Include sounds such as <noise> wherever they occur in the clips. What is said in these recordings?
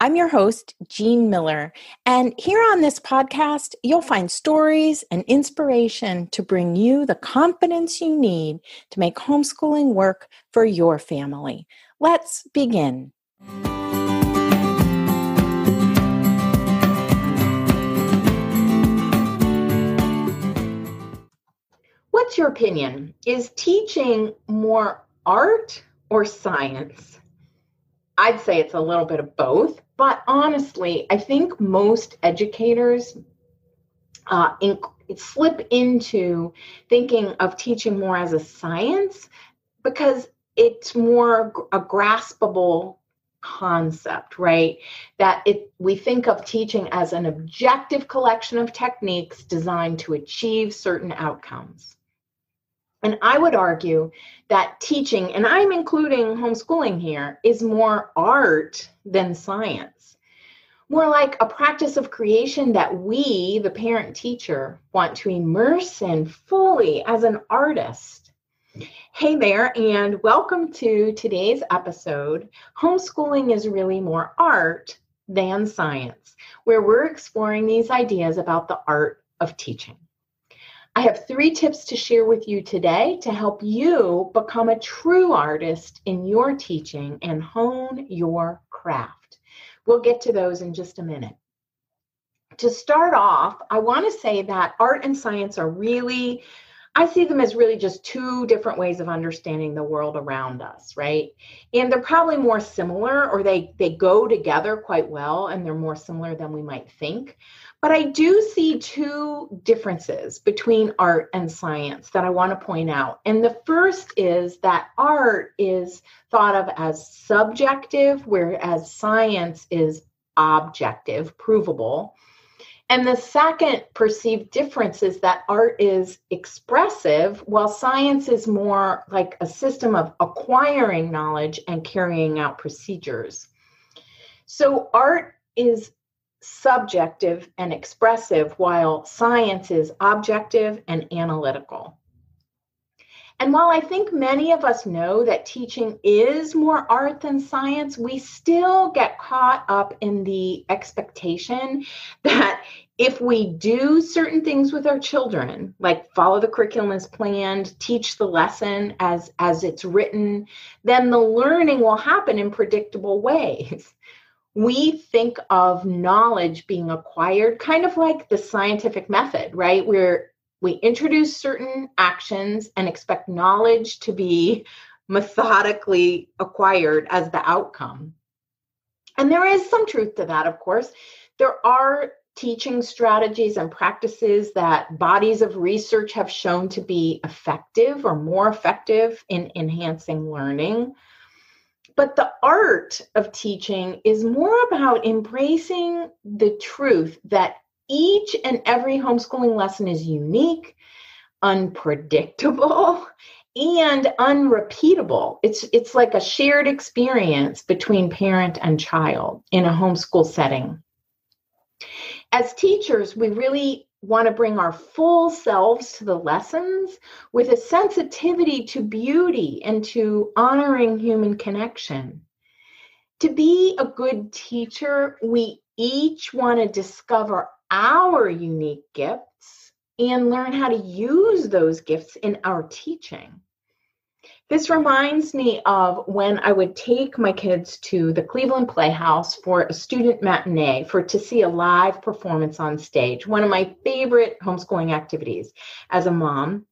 I'm your host, Jean Miller, and here on this podcast, you'll find stories and inspiration to bring you the confidence you need to make homeschooling work for your family. Let's begin. What's your opinion? Is teaching more art or science? I'd say it's a little bit of both. But honestly, I think most educators uh, slip into thinking of teaching more as a science because it's more a graspable concept right? That it we think of teaching as an objective collection of techniques designed to achieve certain outcomes and I would argue that teaching, and I'm including homeschooling here, is more art than science. More like a practice of creation that we, the parent teacher, want to immerse in fully as an artist. Hey there, and welcome to today's episode. Homeschooling is really more art than science, where we're exploring these ideas about the art of teaching. I have three tips to share with you today to help you become a true artist in your teaching and hone your craft. We'll get to those in just a minute. To start off, I want to say that art and science are really I see them as really just two different ways of understanding the world around us, right? And they're probably more similar or they they go together quite well and they're more similar than we might think. But I do see two differences between art and science that I want to point out. And the first is that art is thought of as subjective, whereas science is objective, provable. And the second perceived difference is that art is expressive, while science is more like a system of acquiring knowledge and carrying out procedures. So, art is subjective and expressive, while science is objective and analytical. And while I think many of us know that teaching is more art than science, we still get caught up in the expectation <laughs> that if we do certain things with our children, like follow the curriculum as planned, teach the lesson as, as it's written, then the learning will happen in predictable <laughs> ways we think of knowledge being acquired kind of like the scientific method, right? Where we introduce certain actions and expect knowledge to be methodically acquired as the outcome. And there is some truth to that, of course. There are teaching strategies and practices that bodies of research have shown to be effective or more effective in enhancing learning. But the art of teaching is more about embracing the truth that each and every homeschooling lesson is unique, unpredictable, and unrepeatable. It's it's like a shared experience between parent and child in a homeschool setting. as teachers, we really want to bring our full selves to the lessons with a sensitivity to beauty and to honoring human connection. To be a good teacher, we each want to discover our unique gifts and learn how to use those gifts in our teaching. This reminds me of when I would take my kids to the Cleveland Playhouse for a student matinee for to see a live performance on stage. One of my favorite homeschooling activities as a mom.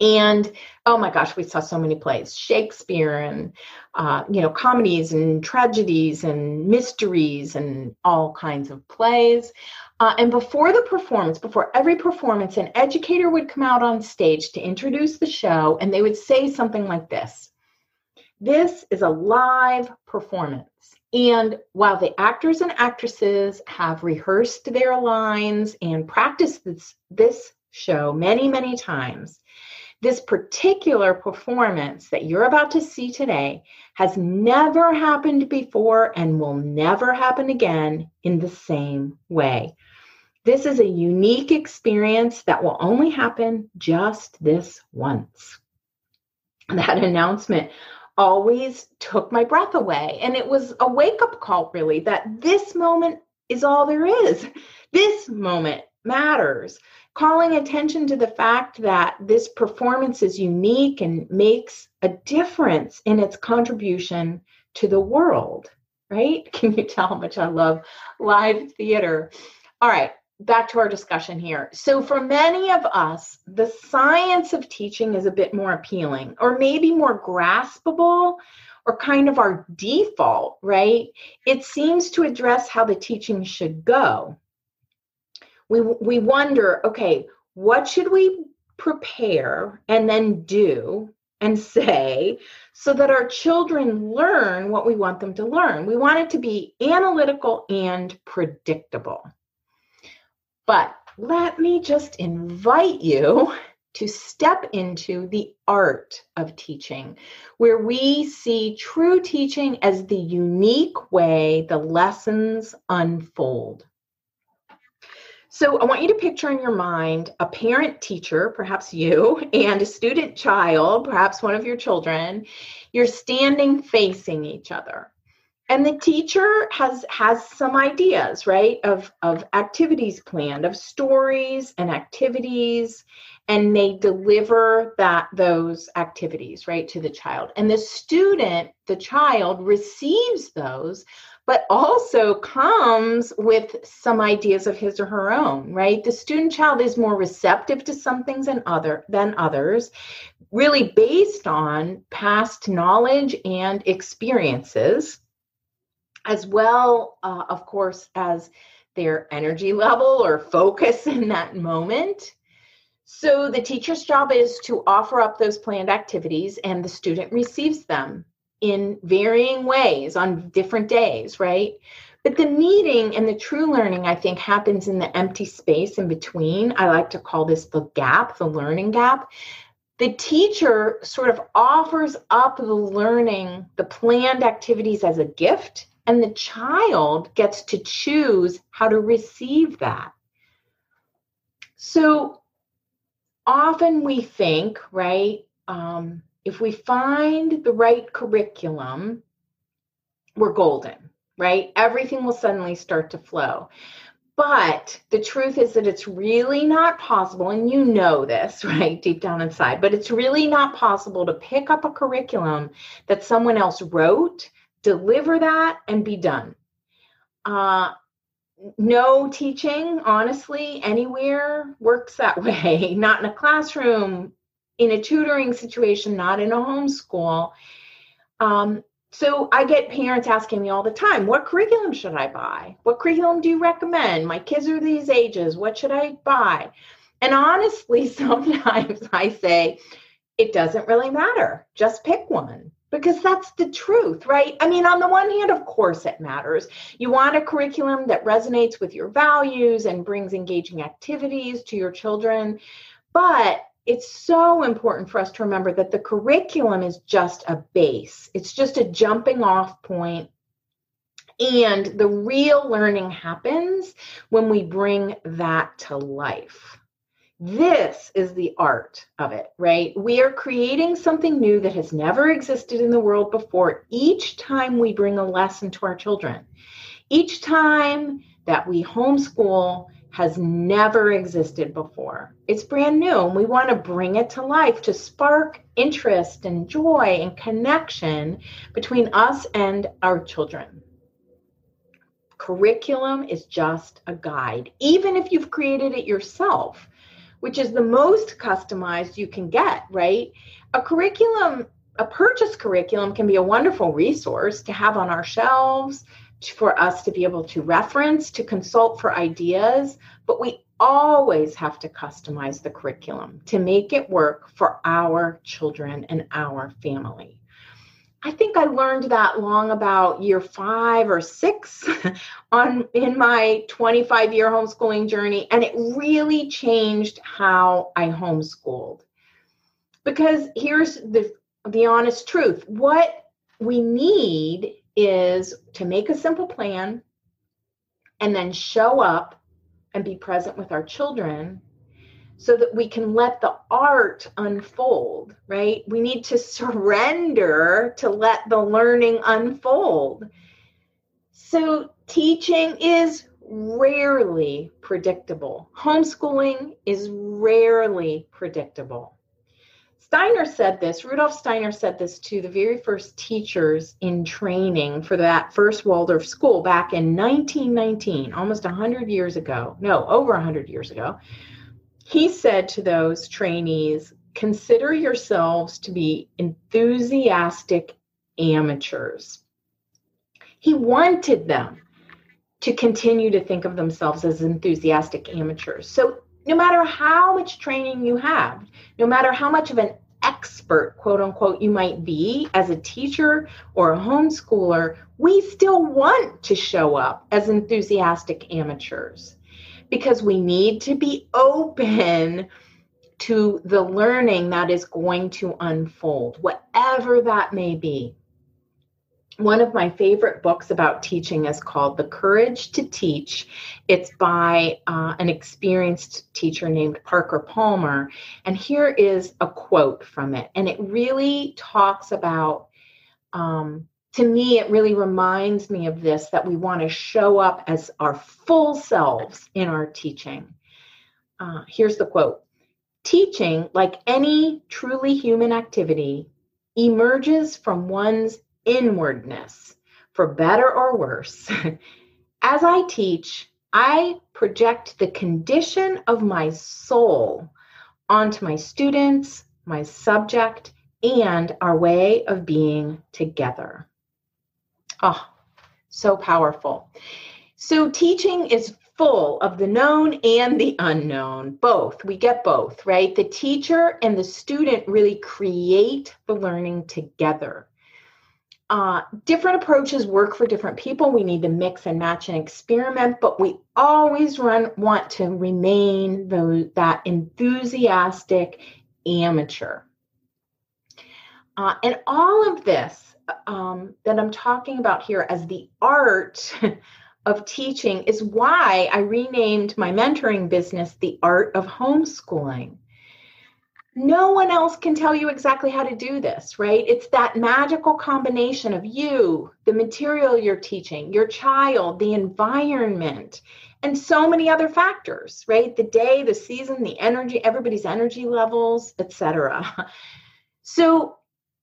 And oh my gosh, we saw so many plays Shakespeare and, uh, you know, comedies and tragedies and mysteries and all kinds of plays. Uh, and before the performance, before every performance, an educator would come out on stage to introduce the show and they would say something like this This is a live performance. And while the actors and actresses have rehearsed their lines and practiced this, this show many, many times, this particular performance that you're about to see today has never happened before and will never happen again in the same way. This is a unique experience that will only happen just this once. That announcement always took my breath away. And it was a wake up call, really, that this moment is all there is. This moment matters. Calling attention to the fact that this performance is unique and makes a difference in its contribution to the world, right? <laughs> Can you tell how much I love live theater? All right, back to our discussion here. So, for many of us, the science of teaching is a bit more appealing or maybe more graspable or kind of our default, right? It seems to address how the teaching should go. We, we wonder okay, what should we prepare and then do and say so that our children learn what we want them to learn? We want it to be analytical and predictable. But let me just invite you to step into the art of teaching, where we see true teaching as the unique way the lessons unfold. So, I want you to picture in your mind a parent teacher, perhaps you, <laughs> and a student child, perhaps one of your children. You're standing facing each other and the teacher has has some ideas right of of activities planned of stories and activities and they deliver that those activities right to the child and the student the child receives those but also comes with some ideas of his or her own right the student child is more receptive to some things than other than others really based on past knowledge and experiences as well, uh, of course, as their energy level or focus <laughs> in that moment. So the teacher's job is to offer up those planned activities and the student receives them in varying ways on different days, right? But the meeting and the true learning, I think, happens in the empty space in between. I like to call this the gap, the learning gap. The teacher sort of offers up the learning, the planned activities as a gift and the child gets to choose how to receive that. So often we think, right, um, if we find the right curriculum, we're golden, right? Everything will suddenly start to flow. But the truth is that it's really not possible, and you know this, <laughs> right, deep down inside, but it's really not possible to pick up a curriculum that someone else wrote deliver that and be done. Uh, no teaching, honestly, anywhere works that <laughs> way. Not in a classroom, in a tutoring situation, not in a homeschool. Um, so I get parents asking me all the time, what curriculum should I buy? What curriculum do you recommend? My kids are these ages. What should I buy? And honestly, <laughs> sometimes I say, it doesn't really matter. Just pick one because that's the truth, right? I mean, on the one hand, of course, it matters. You want a curriculum that resonates with your values and brings engaging activities to your children. But it's so important for us to remember that the curriculum is just a base, it's just a jumping off point And the real learning happens when we bring that to life. This is the art of it, right? We are creating something new that has never existed in the world before each time we bring a lesson to our children. Each time that we homeschool has never existed before. It's brand new, and we want to bring it to life to spark interest and joy and connection between us and our children. Curriculum is just a guide, even if you've created it yourself which is the most customized you can get, right? A curriculum, a purchase curriculum can be a wonderful resource to have on our shelves for us to be able to reference, to consult for ideas, but we always have to customize the curriculum to make it work for our children and our family. I think I learned that long about year five or six <laughs> on in my 25 year homeschooling journey, and it really changed how I homeschooled. Because here's the the honest truth: what we need is to make a simple plan and then show up and be present with our children so that we can let the art unfold, right? We need to surrender to let the learning unfold. So, teaching is rarely predictable. Homeschooling is rarely predictable. Steiner said this, Rudolf Steiner said this to the very first teachers in training for that first Waldorf school back in 1919, almost 100 years ago. No, over 100 years ago he said to those trainees, consider yourselves to be enthusiastic amateurs. He wanted them to continue to think of themselves as enthusiastic amateurs. So, no matter how much training you have, no matter how much of an expert, quote unquote, you might be as a teacher or a homeschooler, we still want to show up as enthusiastic amateurs because we need to be open to the learning that is going to unfold, whatever that may be. One of my favorite books about teaching is called The Courage to Teach. It's by uh, an experienced teacher named Parker Palmer. And here is a quote from it. And it really talks about um, to me, it really reminds me of this that we want to show up as our full selves in our teaching. Uh, here's the quote Teaching, like any truly human activity, emerges from one's inwardness, for better or worse. <laughs> As I teach, I project the condition of my soul onto my students, my subject, and our way of being together. Oh, so powerful. So, teaching is full of the known and the unknown, both. We get both, right? The teacher and the student really create the learning together. Uh, different approaches work for different people. We need to mix and match and experiment, but we always run want to remain the, that enthusiastic amateur. Uh, and all of this um, that I'm talking about here as the art <laughs> of teaching is why I renamed my mentoring business the art of homeschooling. No one else can tell you exactly how to do this, right? It's that magical combination of you, the material you're teaching, your child, the environment, and so many other factors, right? The day, the season, the energy, everybody's energy levels, etc. <laughs> So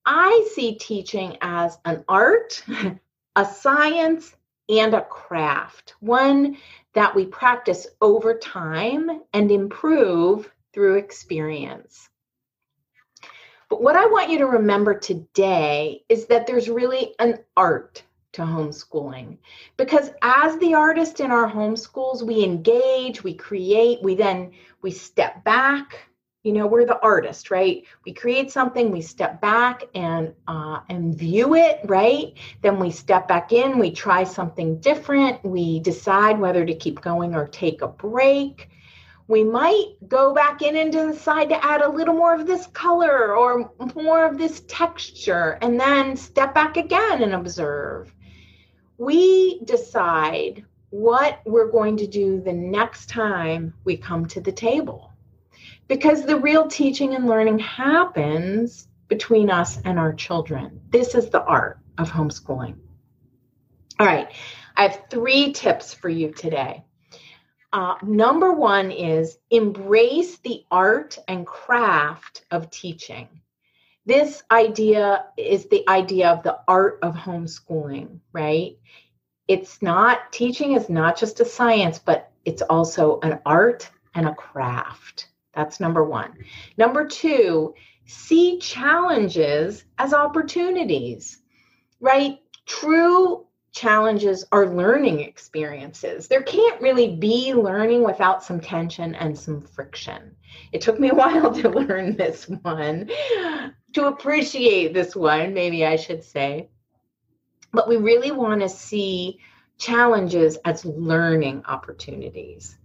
I see teaching as an art, <laughs> a science, and a craft, one that we practice over time and improve through experience. But what I want you to remember today is that there's really an art to homeschooling. Because as the artist in our homeschools we engage we create we then we step back. You know we're the artist right? We create something we step back and uh, and view it right? Then we step back in we try something different we decide whether to keep going or take a break we might go back in and decide to add a little more of this color or more of this texture and then step back again and observe we decide what we're going to do the next time we come to the table. Because the real teaching and learning happens between us and our children. This is the art of homeschooling. All right, I have three tips for you today. Uh, number one is embrace the art and craft of teaching. This idea is the idea of the art of homeschooling, right? It's not, teaching is not just a science, but it's also an art and a craft. That's number one. Number two, see challenges as opportunities, right? True challenges are learning experiences. There can't really be learning without some tension and some friction. It took me a <laughs> while to learn this one, to appreciate this one, maybe I should say. But we really want to see challenges as learning opportunities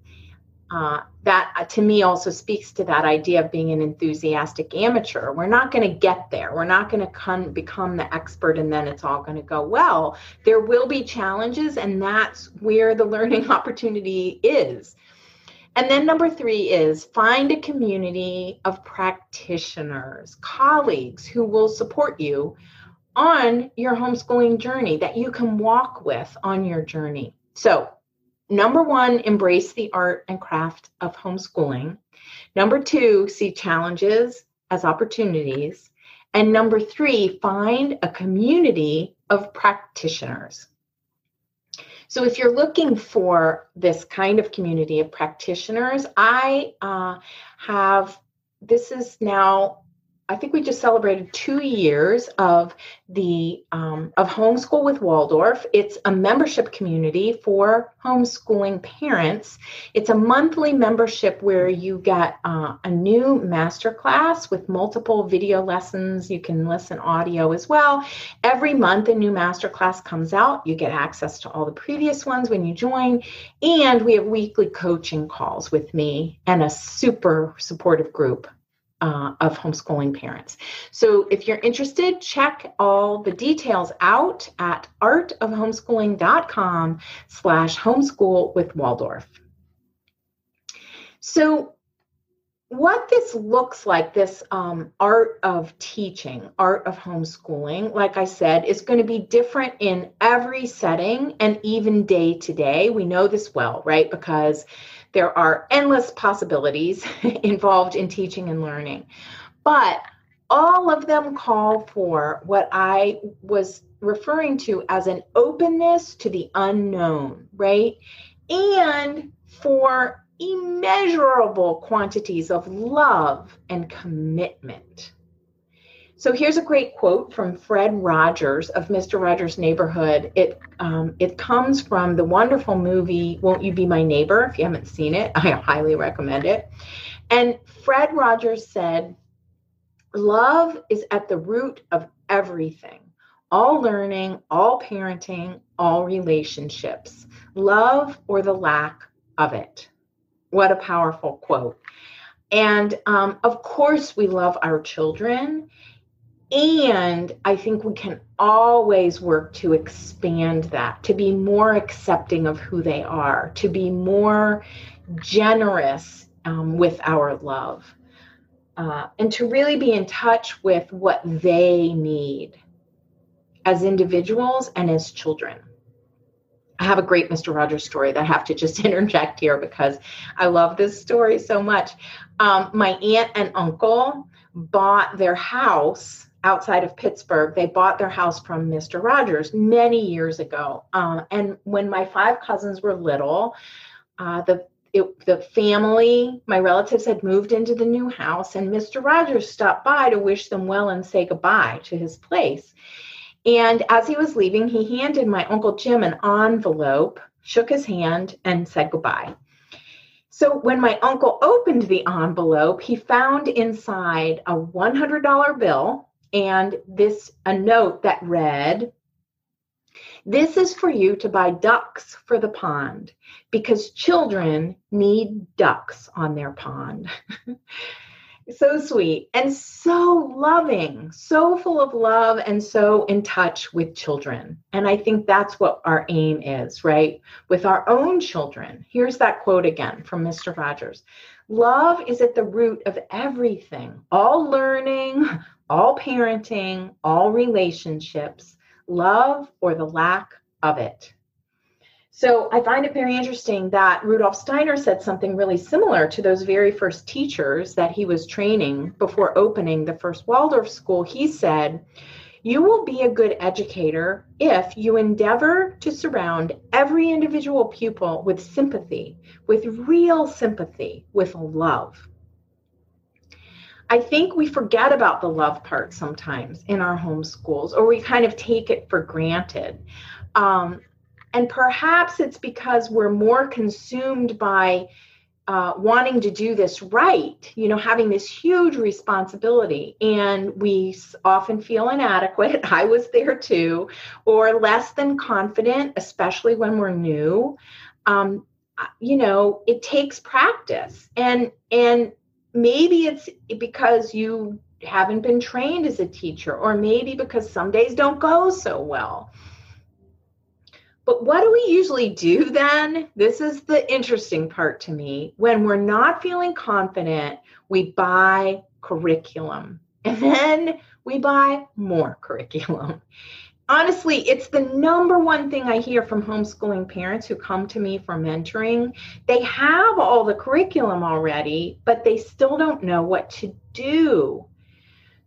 uh, that uh, to me also speaks to that idea of being an enthusiastic amateur. We're not going to get there. We're not going to come become the expert and then it's all going to go well. There will be challenges, and that's where the learning <laughs> opportunity is. And then number three is find a community of practitioners, colleagues who will support you on your homeschooling journey that you can walk with on your journey. So number one, embrace the art and craft of homeschooling. Number two, see challenges as opportunities. And number three, find a community of practitioners. So, if you're looking for this kind of community of practitioners, I uh, have this is now I think we just celebrated two years of the um, of homeschool with Waldorf. It's a membership community for homeschooling parents. It's a monthly membership where you get uh, a new master class with multiple video lessons. You can listen audio as well. Every month, a new master class comes out. You get access to all the previous ones when you join, and we have weekly coaching calls with me and a super supportive group uh, of homeschooling parents. So if you're interested, check all the details out at artofhomeschooling.com slash homeschool with Waldorf. So what this looks like, this um, art of teaching, art of homeschooling, like I said, is going to be different in every setting and even day to day. We know this well, right? Because there are endless possibilities <laughs> involved in teaching and learning. But all of them call for what I was referring to as an openness to the unknown, right? And for immeasurable quantities of love and commitment. So here's a great quote from Fred Rogers of Mr. Rogers' Neighborhood. It um, it comes from the wonderful movie "Won't You Be My Neighbor?" If you haven't seen it, <laughs> I highly recommend it. And Fred Rogers said, "Love is at the root of everything. All learning, all parenting, all relationships. Love or the lack of it." What a powerful quote. And um, of course, we love our children and I think we can always work to expand that, to be more accepting of who they are, to be more generous um, with our love, uh, and to really be in touch with what they need as individuals and as children. I have a great Mr. Rogers story that I have to just <laughs> interject here because I love this story so much. Um, my aunt and uncle bought their house outside of Pittsburgh. They bought their house from Mr. Rogers many years ago. Uh, and when my five cousins were little, uh, the it, the family, my relatives had moved into the new house, and Mr. Rogers stopped by to wish them well and say goodbye to his place. And as he was leaving, he handed my Uncle Jim an envelope, shook his hand, and said goodbye. So when my uncle opened the envelope, he found inside a $100 bill and this a note that read this is for you to buy ducks for the pond because children need ducks on their pond <laughs> so sweet and so loving, so full of love and so in touch with children. And I think that's what our aim is, right? With our own children. Here's that quote again from Mr. Rogers Love is at the root of everything, all learning, all parenting, all relationships, love or the lack of it. So I find it very interesting that Rudolf Steiner said something really similar to those very first teachers that he was training before opening the first Waldorf school. He said, You will be a good educator if you endeavor to surround every individual pupil with sympathy, with real sympathy, with love. I think we forget about the love part sometimes in our homeschools, or we kind of take it for granted. Um, and perhaps it's because we're more consumed by uh, wanting to do this right, you know, having this huge responsibility. And we often feel inadequate. <laughs> I was there too, or less than confident, especially when we're new. Um, you know, it takes practice. And, and maybe it's because you haven't been trained as a teacher, or maybe because some days don't go so well. But what do we usually do then? This is the interesting part to me. When we're not feeling confident, we buy curriculum and then we buy more curriculum. Honestly, it's the number one thing I hear from homeschooling parents who come to me for mentoring. They have all the curriculum already, but they still don't know what to do.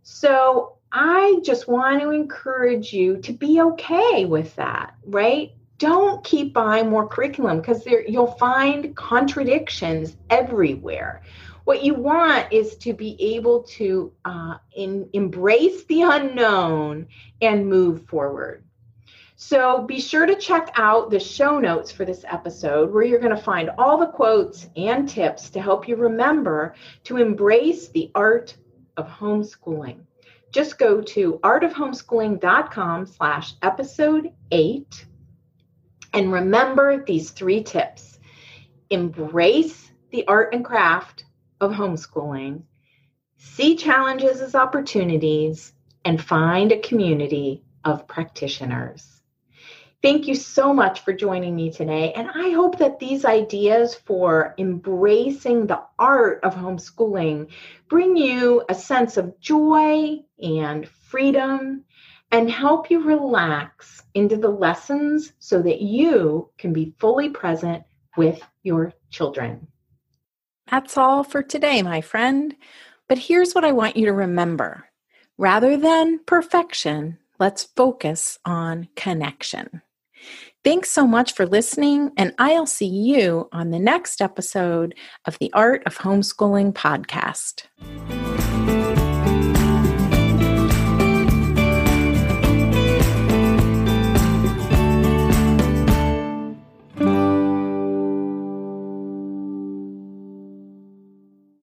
So I just want to encourage you to be okay with that, right? Don't keep buying more curriculum because you'll find contradictions everywhere. What you want is to be able to uh, in, embrace the unknown and move forward. So be sure to check out the show notes for this episode where you're going to find all the quotes and tips to help you remember to embrace the art of homeschooling. Just go to artofhomeschooling.com slash episode eight and remember these three tips embrace the art and craft of homeschooling, see challenges as opportunities, and find a community of practitioners. Thank you so much for joining me today. And I hope that these ideas for embracing the art of homeschooling bring you a sense of joy and freedom and help you relax into the lessons so that you can be fully present with your children. That's all for today, my friend. But here's what I want you to remember rather than perfection, let's focus on connection. Thanks so much for listening, and I'll see you on the next episode of the Art of Homeschooling podcast.